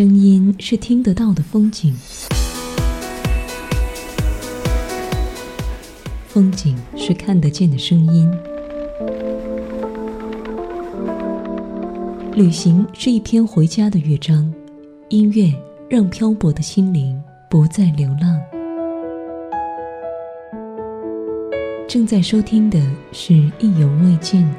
声音是听得到的风景，风景是看得见的声音。旅行是一篇回家的乐章，音乐让漂泊的心灵不再流浪。正在收听的是意犹未尽。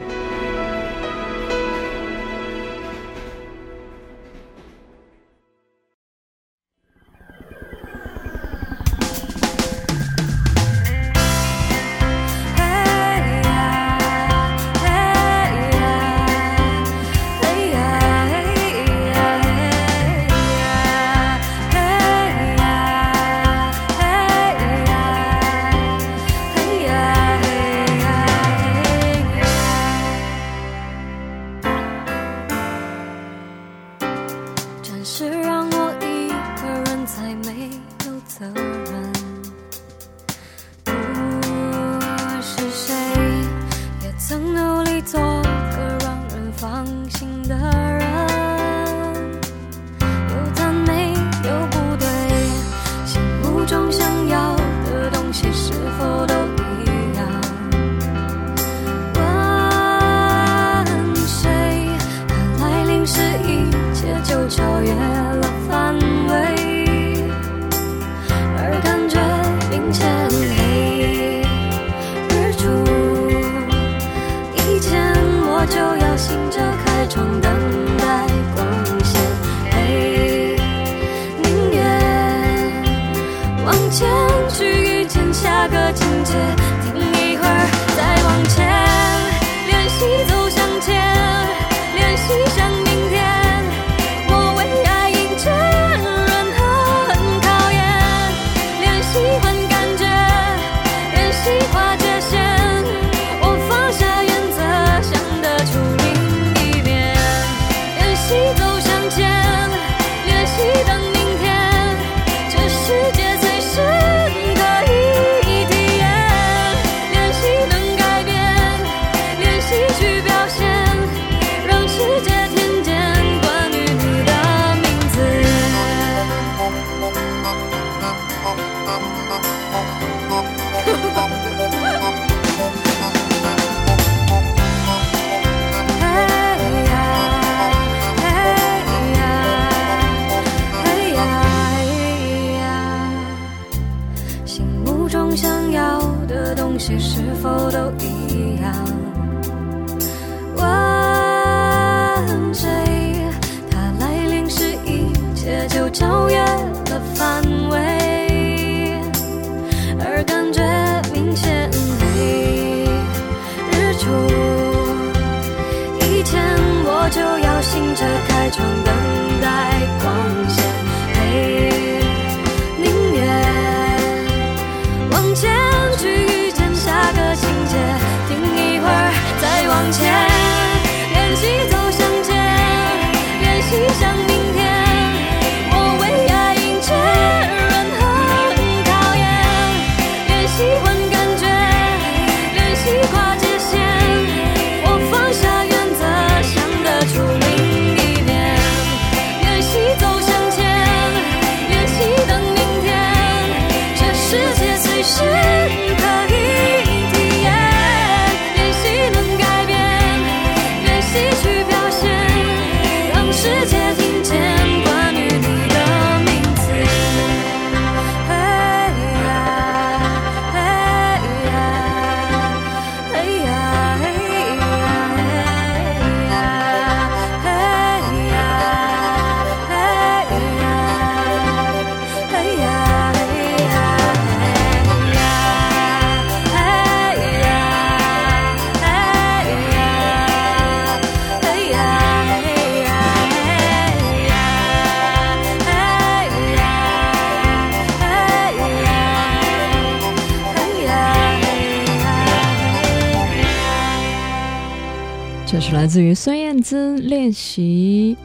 来自于孙燕姿练习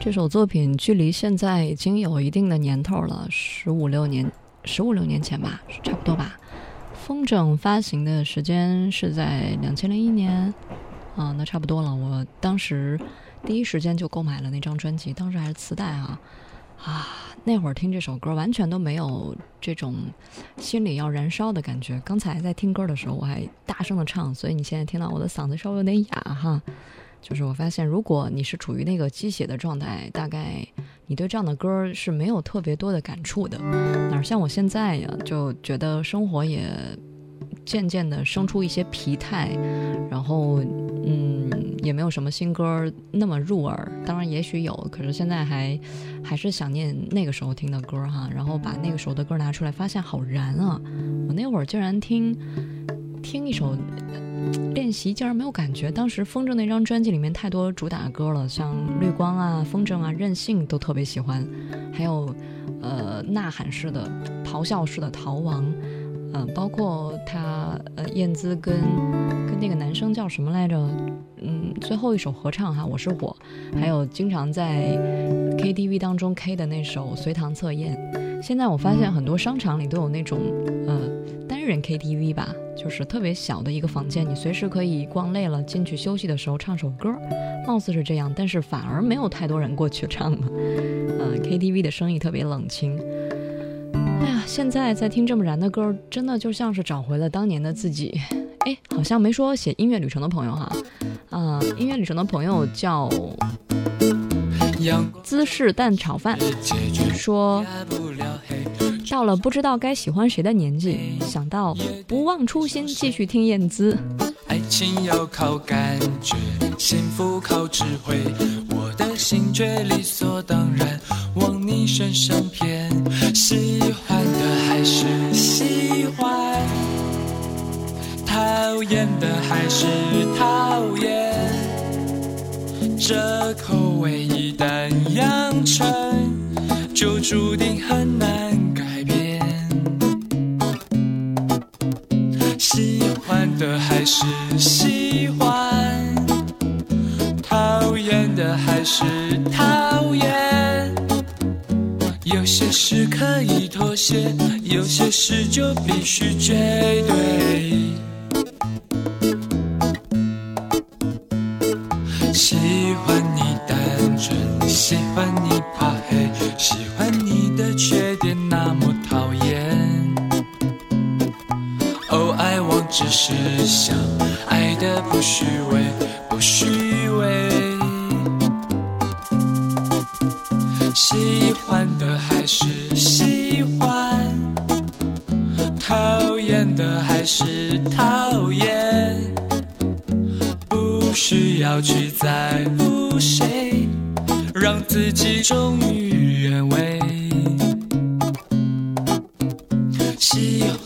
这首作品，距离现在已经有一定的年头了，十五六年，十五六年前吧，差不多吧。风筝发行的时间是在两千零一年，啊，那差不多了。我当时第一时间就购买了那张专辑，当时还是磁带啊。啊，那会儿听这首歌完全都没有这种心里要燃烧的感觉。刚才在听歌的时候，我还大声的唱，所以你现在听到我的嗓子稍微有点哑哈。就是我发现，如果你是处于那个鸡血的状态，大概你对这样的歌是没有特别多的感触的，哪像我现在呀，就觉得生活也。渐渐的生出一些疲态，然后，嗯，也没有什么新歌那么入耳。当然也许有，可是现在还还是想念那个时候听的歌哈。然后把那个时候的歌拿出来，发现好燃啊！我那会儿竟然听听一首练习竟然没有感觉。当时风筝那张专辑里面太多主打歌了，像绿光啊、风筝啊、任性都特别喜欢，还有呃呐喊式的、咆哮式的逃亡。嗯，包括他，呃，燕姿跟跟那个男生叫什么来着？嗯，最后一首合唱哈，我是我，还有经常在 K T V 当中 K 的那首《随堂测验》。现在我发现很多商场里都有那种，呃，单人 K T V 吧，就是特别小的一个房间，你随时可以逛累了进去休息的时候唱首歌，貌似是这样，但是反而没有太多人过去唱了，嗯，K T V 的生意特别冷清。哎呀，现在在听这么燃的歌，真的就像是找回了当年的自己。哎，好像没说写音乐旅程的朋友哈，啊，音乐旅程的朋友叫姿势蛋炒饭，说到了不知道该喜欢谁的年纪，想到不忘初心，继续听燕姿。爱情要靠靠感觉，幸福智慧，我的心理所当然。你身上偏喜欢的还是喜欢，讨厌的还是讨厌，这口味一旦养成，就注定很难改变。喜欢的还是喜。些有些事就必须绝对。喜欢你单纯，喜欢你怕黑，喜欢你的缺点那么讨厌。哦，爱王只是想爱的不虚。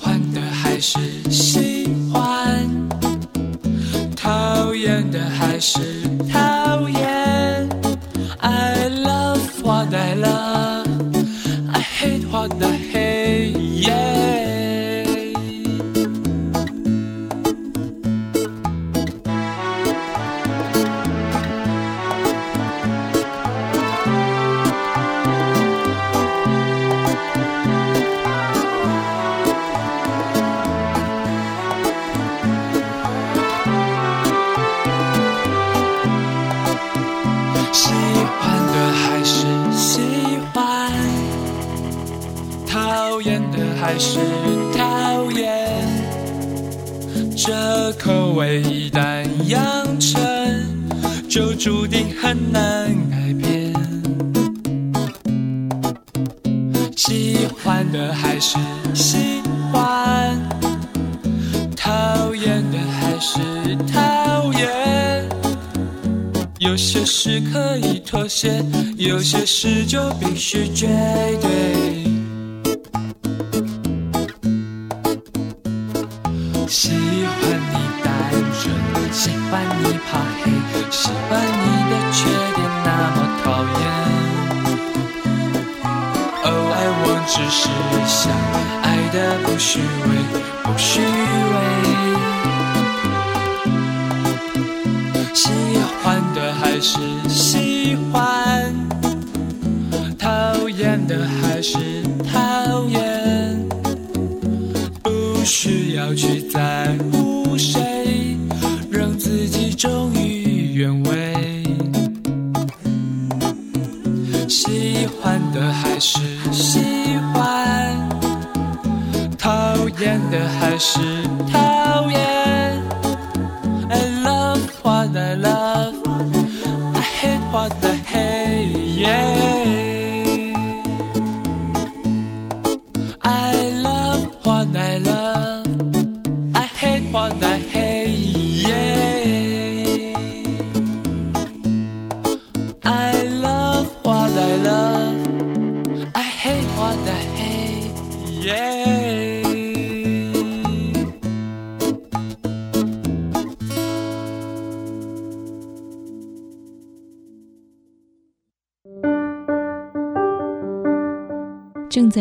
换的还是。喜欢，讨厌的还是讨厌，不需要去在乎谁，让自己忠于原味。喜欢的还是喜欢，讨厌的还是。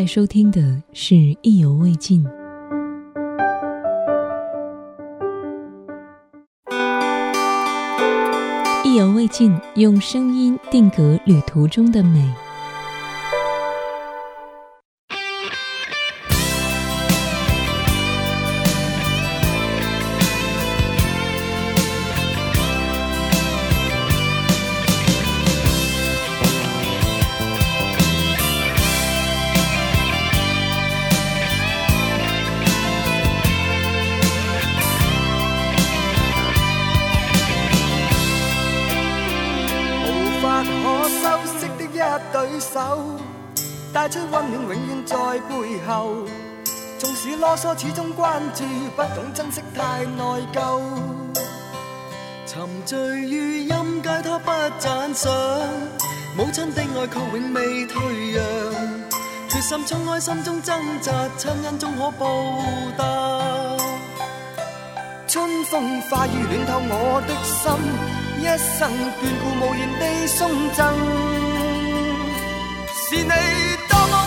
收听的是《意犹未尽》，意犹未尽用声音定格旅途中的美。手带出温暖，永远在背后。纵使啰嗦，始终关注，不懂珍惜太内疚。沉醉于音阶，他不赞赏。母亲的爱却永未退让。决心冲开心中挣扎，亲恩终可报答。春风化雨，暖透我的心。一生眷顾，无言地送赠。是你，多么。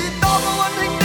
all the one thing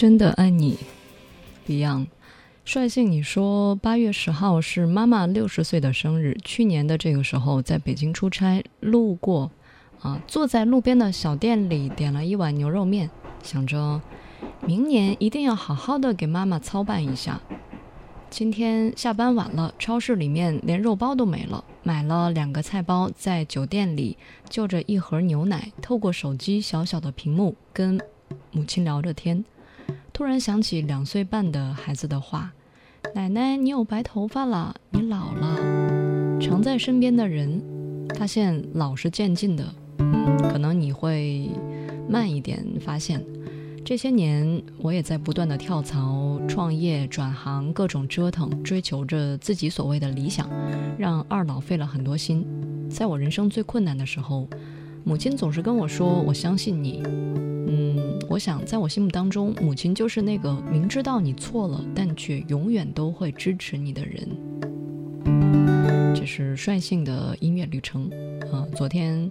真的爱你，Beyond。率性你说，八月十号是妈妈六十岁的生日。去年的这个时候，在北京出差路过，啊，坐在路边的小店里点了一碗牛肉面，想着明年一定要好好的给妈妈操办一下。今天下班晚了，超市里面连肉包都没了，买了两个菜包，在酒店里就着一盒牛奶，透过手机小小的屏幕跟母亲聊着天。突然想起两岁半的孩子的话：“奶奶，你有白头发了，你老了。”常在身边的人，发现老是渐进的，可能你会慢一点发现。这些年，我也在不断的跳槽、创业、转行，各种折腾，追求着自己所谓的理想，让二老费了很多心。在我人生最困难的时候，母亲总是跟我说：“我相信你。”我想，在我心目当中，母亲就是那个明知道你错了，但却永远都会支持你的人。这是率性的音乐旅程，啊，昨天，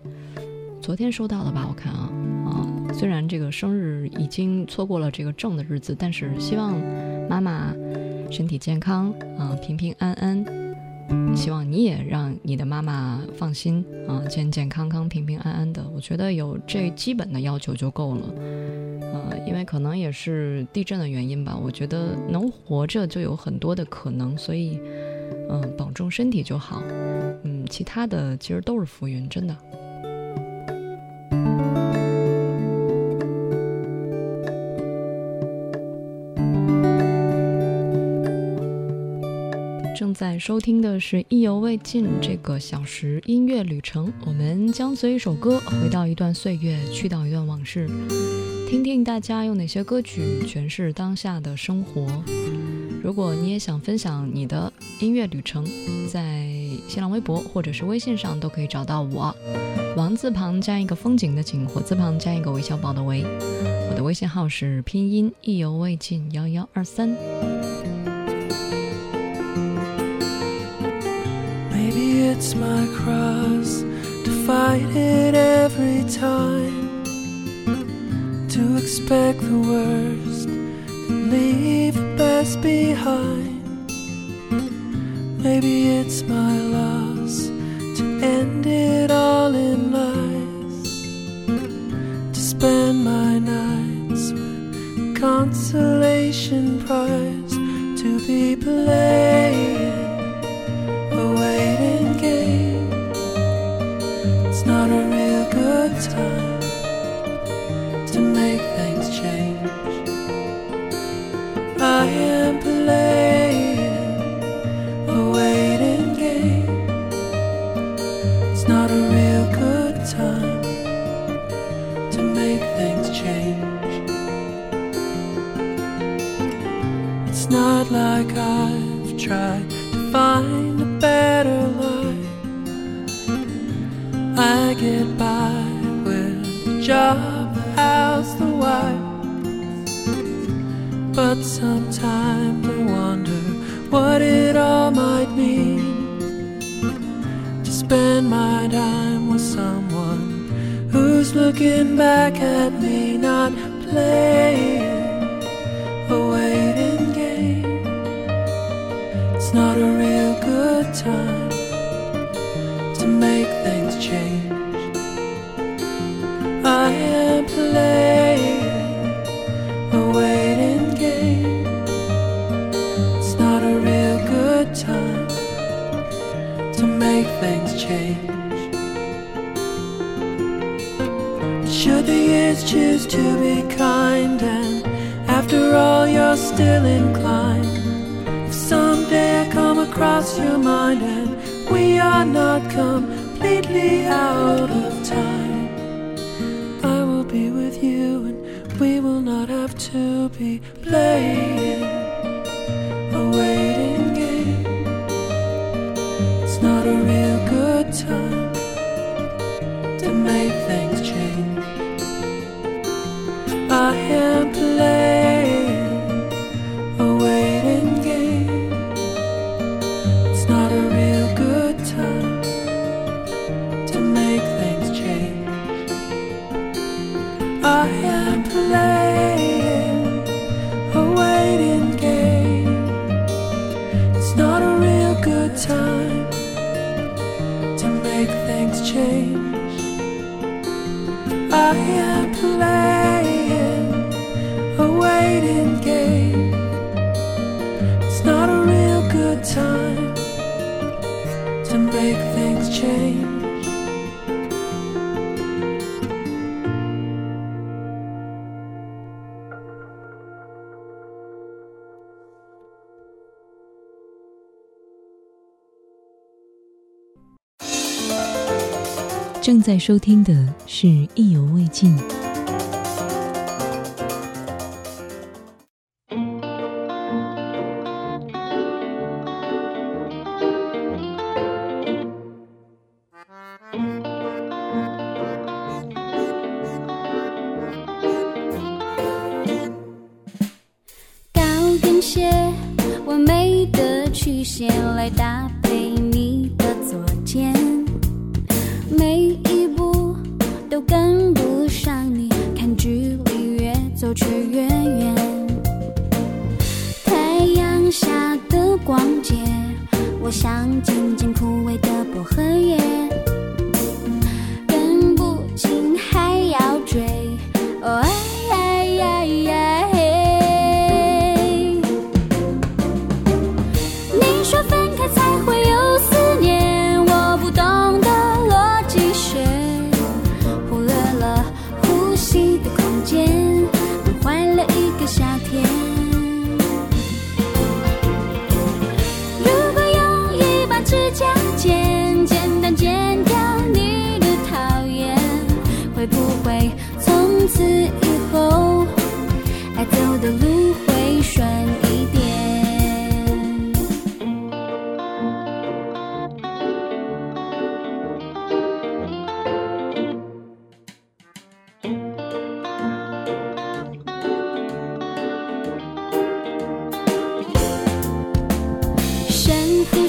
昨天收到的吧？我看啊，啊，虽然这个生日已经错过了这个正的日子，但是希望妈妈身体健康，啊，平平安安。希望你也让你的妈妈放心，啊，健健康康、平平安安的。我觉得有这基本的要求就够了。因为可能也是地震的原因吧，我觉得能活着就有很多的可能，所以，嗯，保重身体就好，嗯，其他的其实都是浮云，真的。在收听的是意犹未尽这个小时音乐旅程，我们将随一首歌回到一段岁月，去到一段往事，听听大家用哪些歌曲诠释当下的生活。如果你也想分享你的音乐旅程，在新浪微博或者是微信上都可以找到我，王字旁加一个风景的景，火字旁加一个韦小宝的韦。我的微信号是拼音意犹未尽幺幺二三。it's my cross to fight it every time. To expect the worst and leave the best behind. Maybe it's my loss to end it all in lies. To spend my nights with consolation prize to be played. looking back at me. still inclined. If someday I come across your mind and we are not completely out of time, I will be with you and we will not have to be playing. 正在收听的是《意犹未尽》。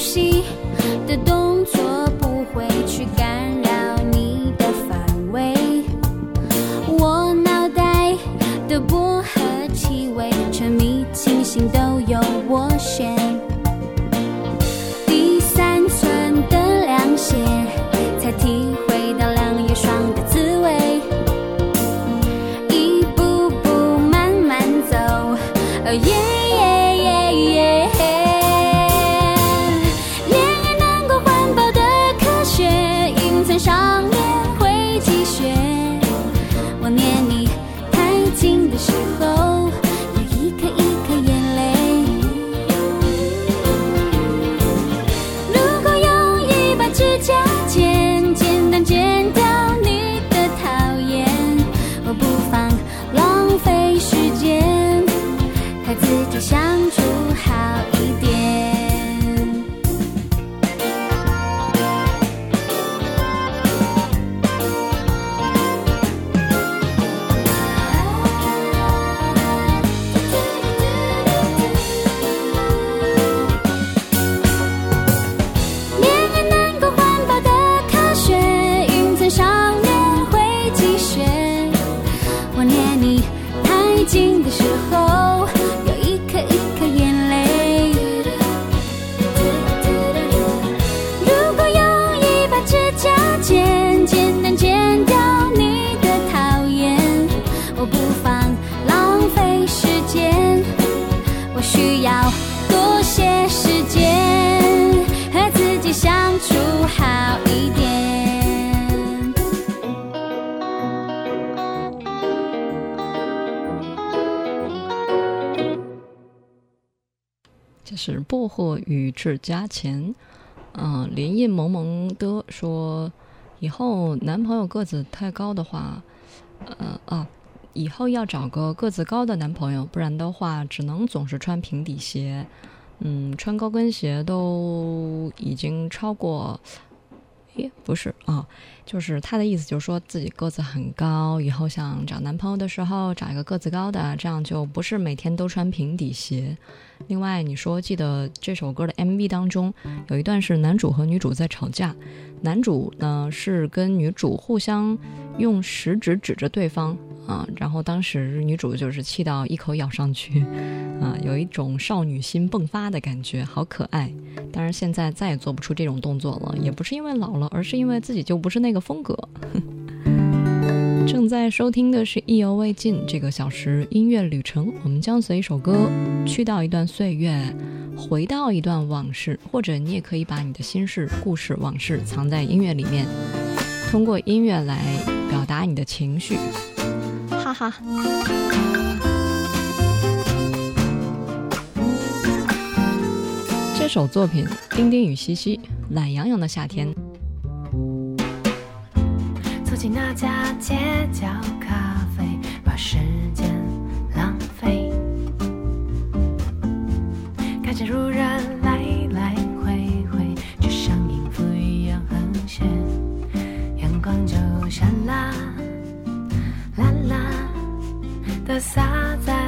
息。或与智加前，嗯，林印萌萌的说，以后男朋友个子太高的话，呃啊，以后要找个个子高的男朋友，不然的话只能总是穿平底鞋，嗯，穿高跟鞋都已经超过。也不是啊，就是他的意思，就是说自己个子很高，以后想找男朋友的时候找一个个子高的，这样就不是每天都穿平底鞋。另外，你说记得这首歌的 MV 当中有一段是男主和女主在吵架，男主呢是跟女主互相用食指指着对方。啊，然后当时女主就是气到一口咬上去，啊，有一种少女心迸发的感觉，好可爱。当然现在再也做不出这种动作了，也不是因为老了，而是因为自己就不是那个风格。正在收听的是《意犹未尽》这个小时音乐旅程，我们将随一首歌去到一段岁月，回到一段往事，或者你也可以把你的心事、故事、往事藏在音乐里面，通过音乐来表达你的情绪。哈哈，这首作品《丁丁与西西》，懒洋洋的夏天。走进那家街角咖啡，把时间浪费，看着如人。洒在。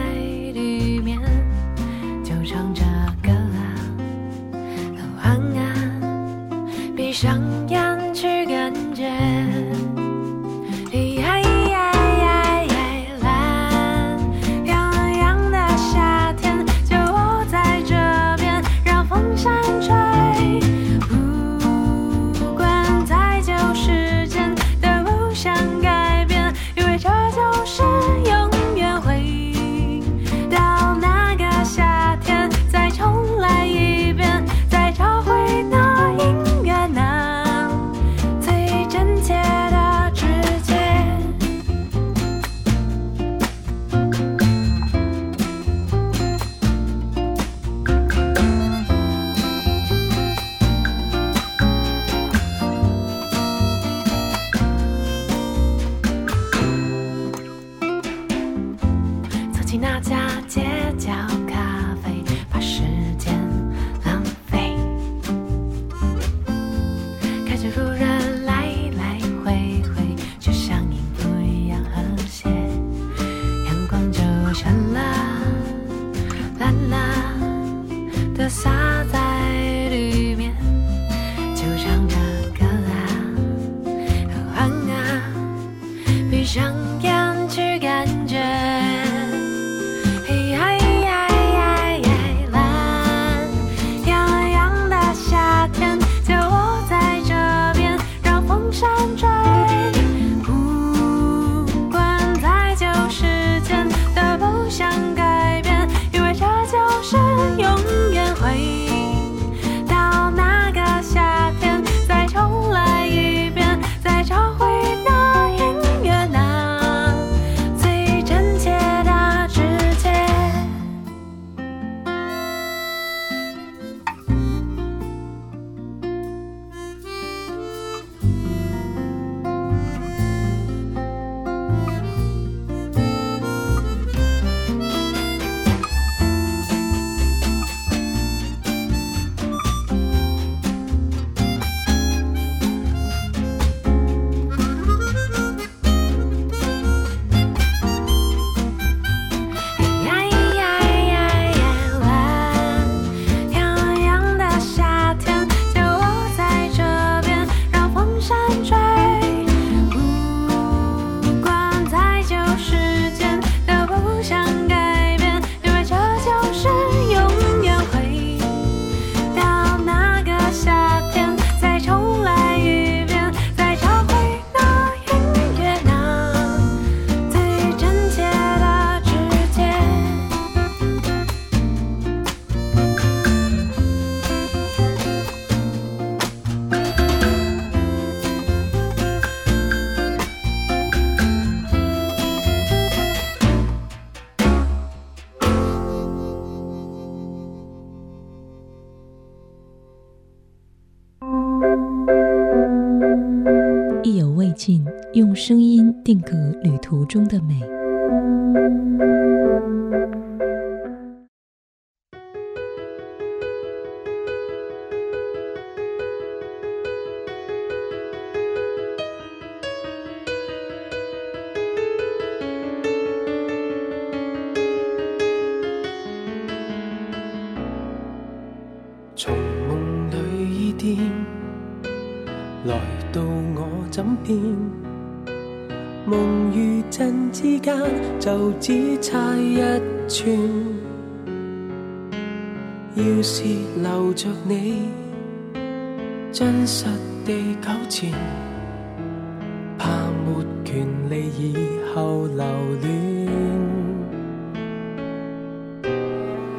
tình cờ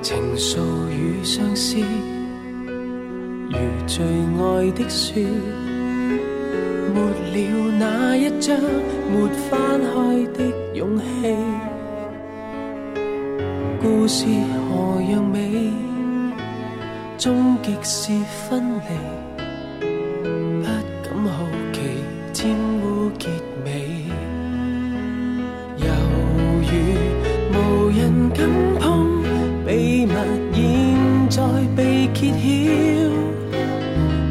情愫与相思，如最爱的书，没了那一张没翻开的勇气。故事何样美，终极是分离，不敢好奇沾污结尾，犹如无人敢。揭晓，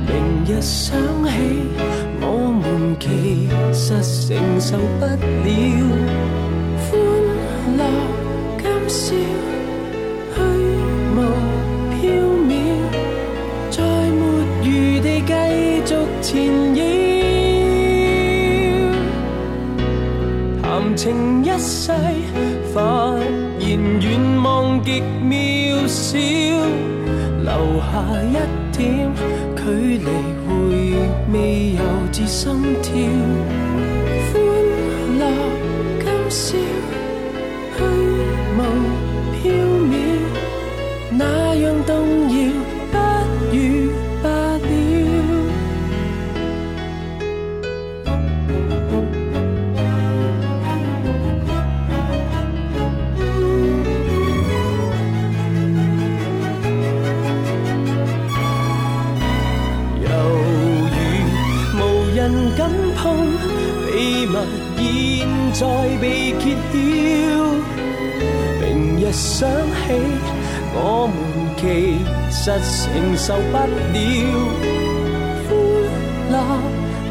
明日想起，我们其实承受不了。欢乐今宵，虚无缥缈，再没余地继续缠绕。谈情一世，发现愿望极渺小。下一点距离，回未有至心跳。碰秘密，现在被揭晓。明日想起，我们其实承受不了。欢乐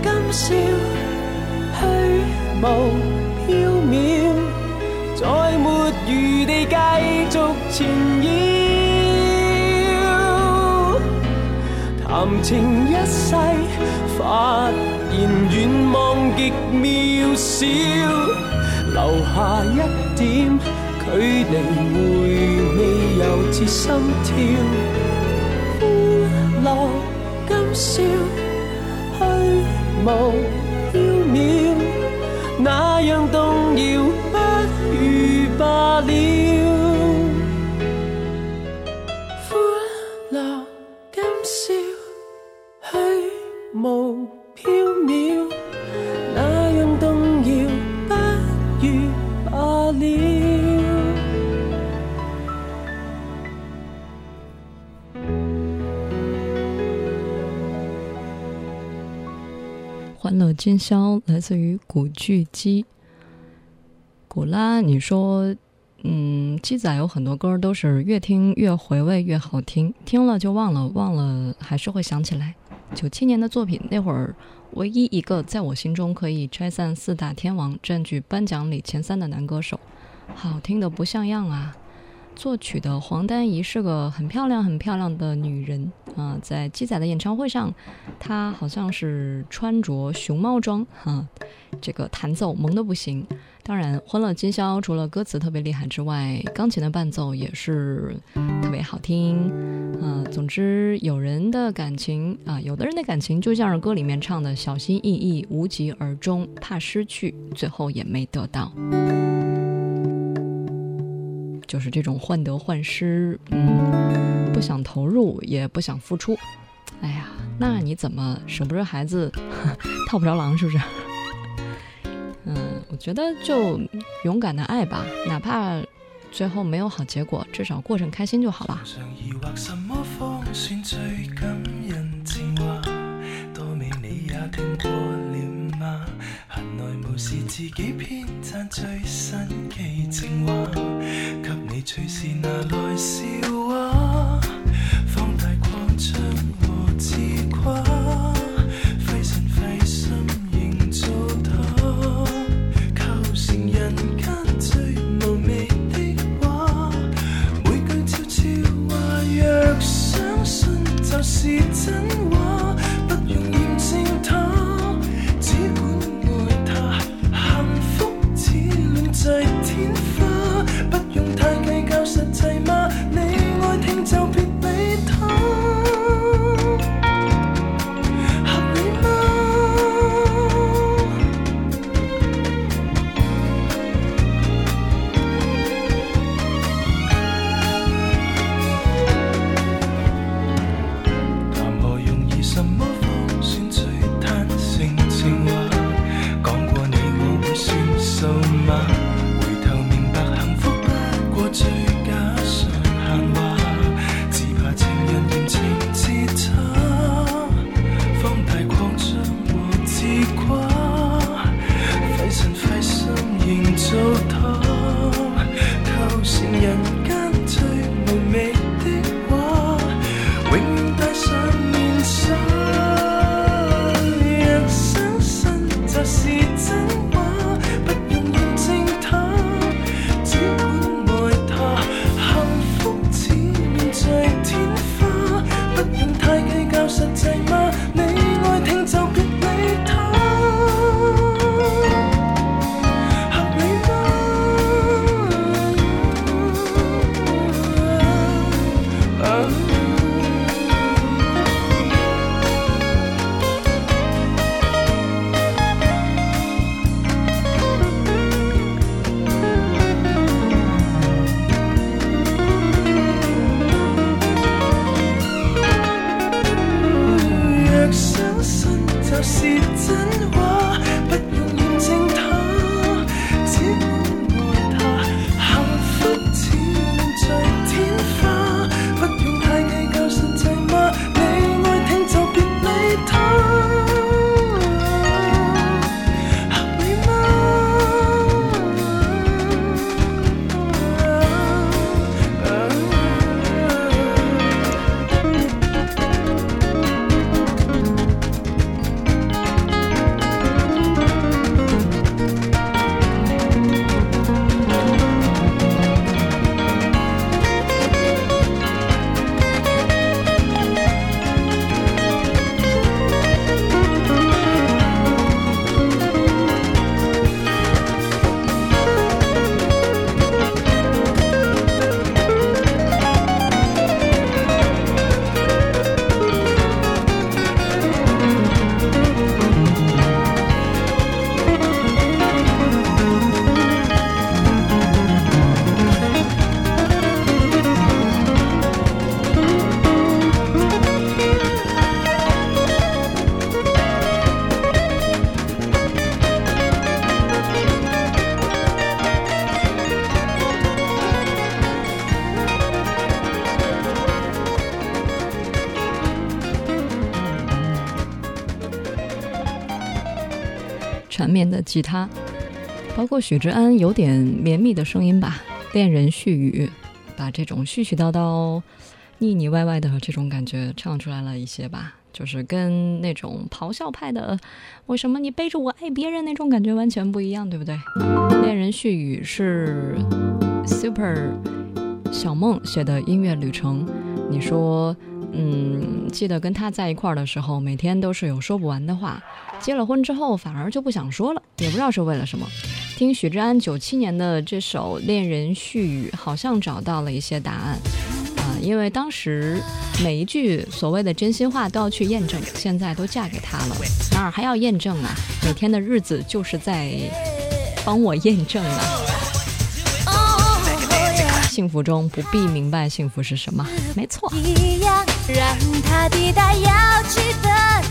今宵虚无缥缈，再没余地继续缠绕。谈情一世发。然愿望极渺小，留下一点距离回味，又似心跳。欢乐今宵虚无缥缈，那样动摇不如罢了。今宵来自于古巨基、古拉。你说，嗯，鸡仔有很多歌都是越听越回味，越好听，听了就忘了，忘了还是会想起来。九七年的作品，那会儿唯一一个在我心中可以拆散四大天王、占据颁奖礼前三的男歌手，好听的不像样啊。作曲的黄丹仪是个很漂亮、很漂亮的女人啊，在鸡仔的演唱会上，她好像是穿着熊猫装，哈，这个弹奏萌的不行。当然，《欢乐今宵》除了歌词特别厉害之外，钢琴的伴奏也是特别好听，啊，总之，有人的感情啊，有的人的感情就像是歌里面唱的，小心翼翼，无疾而终，怕失去，最后也没得到。就是这种患得患失，嗯，不想投入，也不想付出，哎呀，那你怎么舍不得孩子，套不着狼，是不是？嗯，我觉得就勇敢的爱吧，哪怕最后没有好结果，至少过程开心就好了。是自己编撰最新奇情话，给你随时拿来笑话，放大狂张和自夸，费神费心营造他，构成人间最无味的话，每句悄悄话若相信就是真。实际吗？你爱听就别。吉他，包括许志安有点绵密的声音吧，《恋人絮语》，把这种絮絮叨叨、腻腻歪歪的这种感觉唱出来了一些吧，就是跟那种咆哮派的，为什么你背着我爱别人那种感觉完全不一样，对不对？《恋人絮语》是 Super 小梦写的音乐旅程，你说。嗯，记得跟他在一块儿的时候，每天都是有说不完的话。结了婚之后，反而就不想说了，也不知道是为了什么。听许志安九七年的这首《恋人絮语》，好像找到了一些答案。啊，因为当时每一句所谓的真心话都要去验证，现在都嫁给他了，哪儿还要验证啊？每天的日子就是在帮我验证啊。幸福中不必明白幸福是什么，没错。让它抵达要去的。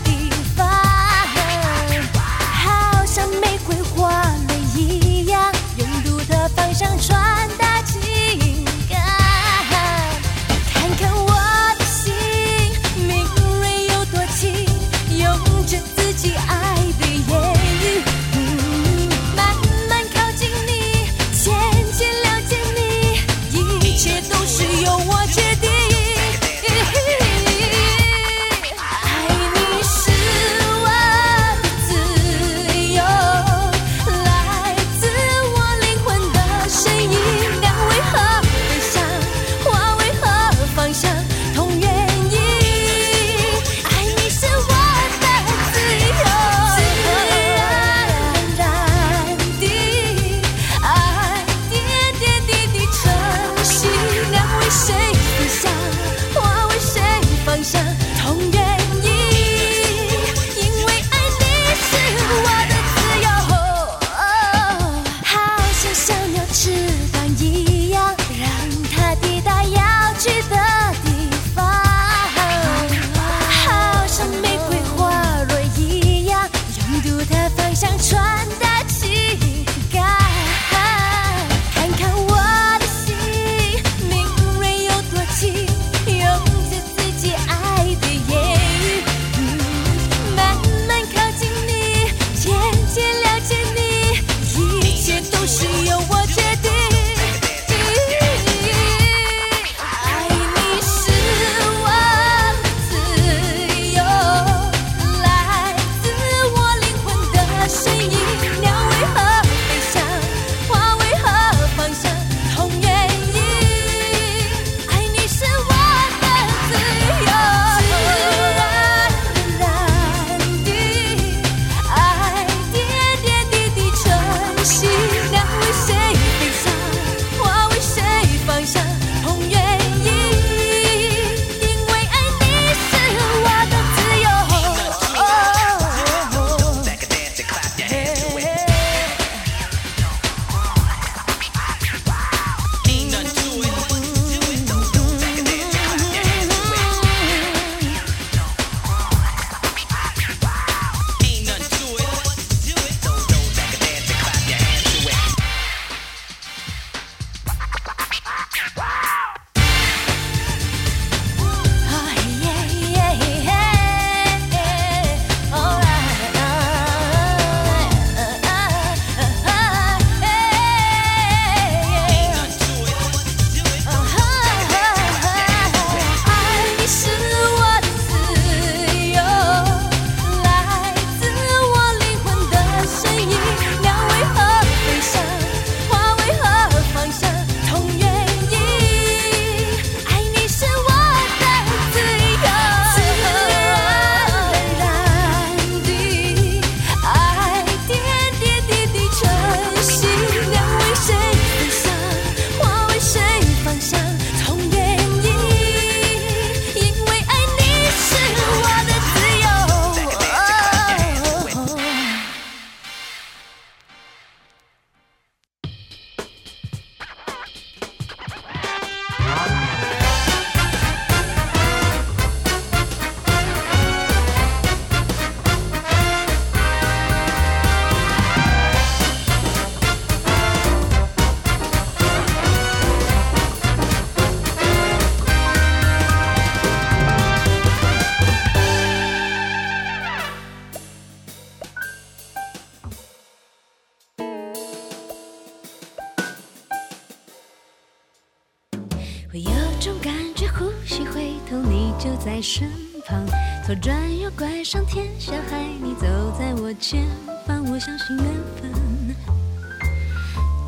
有种感觉，呼吸回头，你就在身旁。左转右拐，上天下海，你走在我前方，我相信缘分。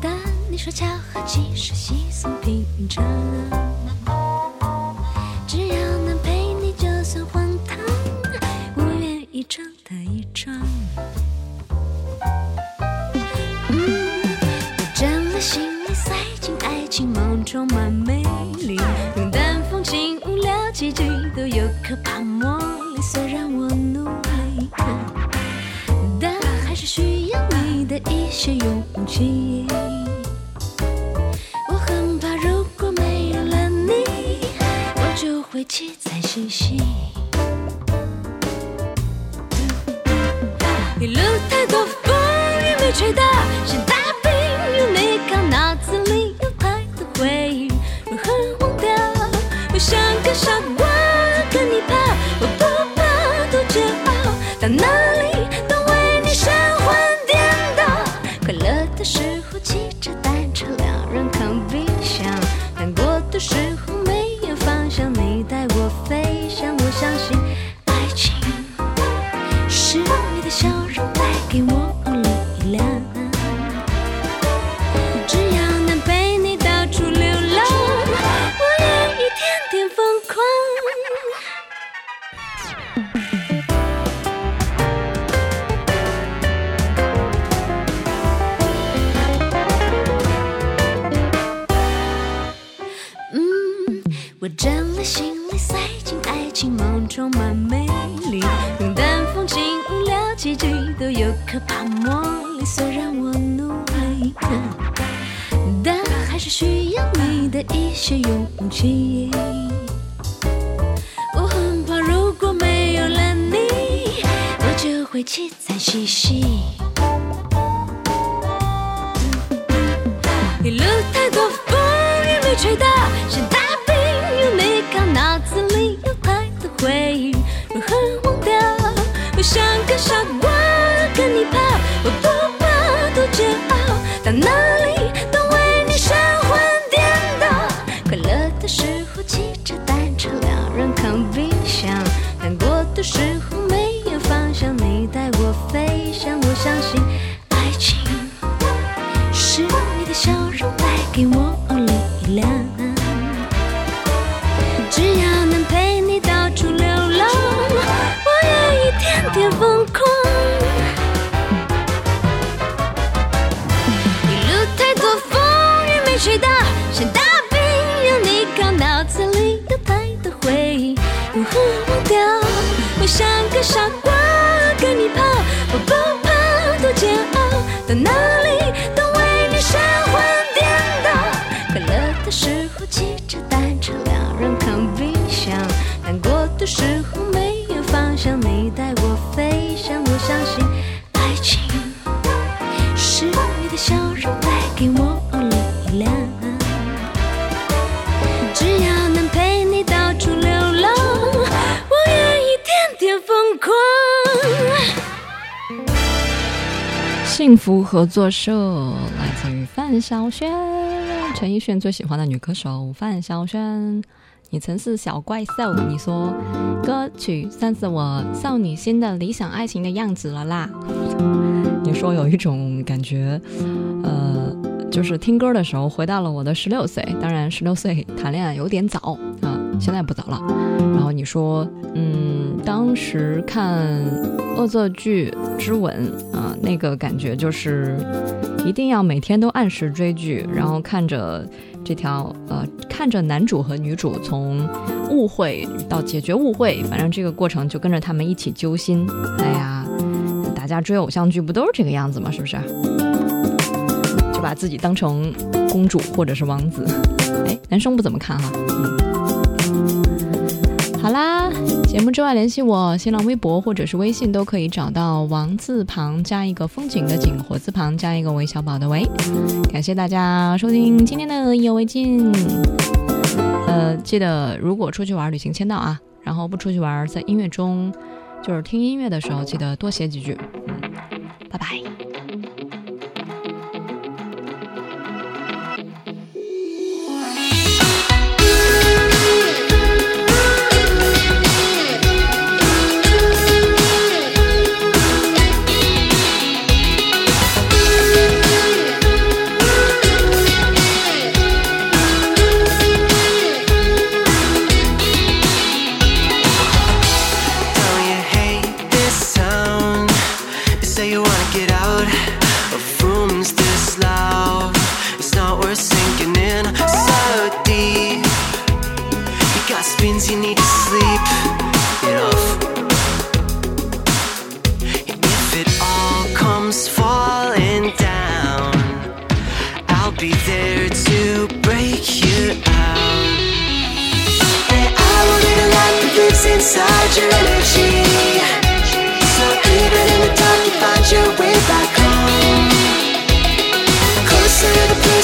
但你说巧合，其实稀松平常。ti. 整理行李，塞进爱情梦，充满美丽。云淡风轻，无聊奇迹都有可怕魔力。虽然我努力，但还是需要你的一些勇气。我很怕，如果没有了你，我就会凄惨兮兮。幸福合作社来自于范晓萱，陈奕迅最喜欢的女歌手范晓萱。你曾是小怪兽，你说歌曲算是我少女心的理想爱情的样子了啦。你说有一种感觉，呃，就是听歌的时候回到了我的十六岁。当然，十六岁谈恋爱有点早啊。现在不早了，然后你说，嗯，当时看《恶作剧之吻》啊，那个感觉就是一定要每天都按时追剧，然后看着这条呃，看着男主和女主从误会到解决误会，反正这个过程就跟着他们一起揪心。哎呀，大家追偶像剧不都是这个样子吗？是不是？就把自己当成公主或者是王子。哎，男生不怎么看哈？嗯啦，节目之外联系我，新浪微博或者是微信都可以找到王字旁加一个风景的景，火字旁加一个韦小宝的韦。感谢大家收听今天的意犹未尽。呃，记得如果出去玩旅行签到啊，然后不出去玩，在音乐中就是听音乐的时候，记得多写几句。嗯，拜拜。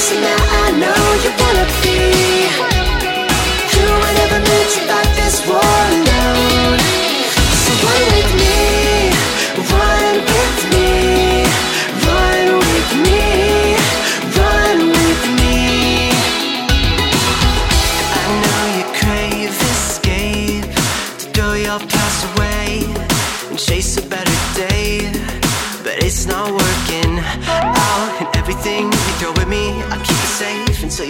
listen up.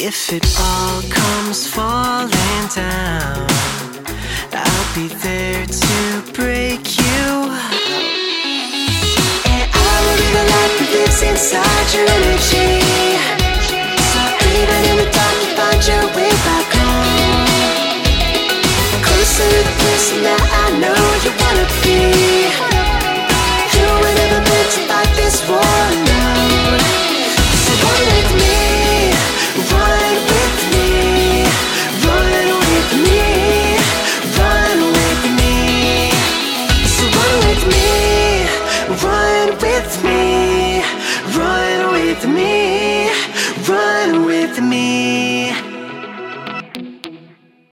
If it all comes falling down, I'll be there to break you. And I will be the light that lives inside your energy. to the person that I know you wanna be You were never meant to this one.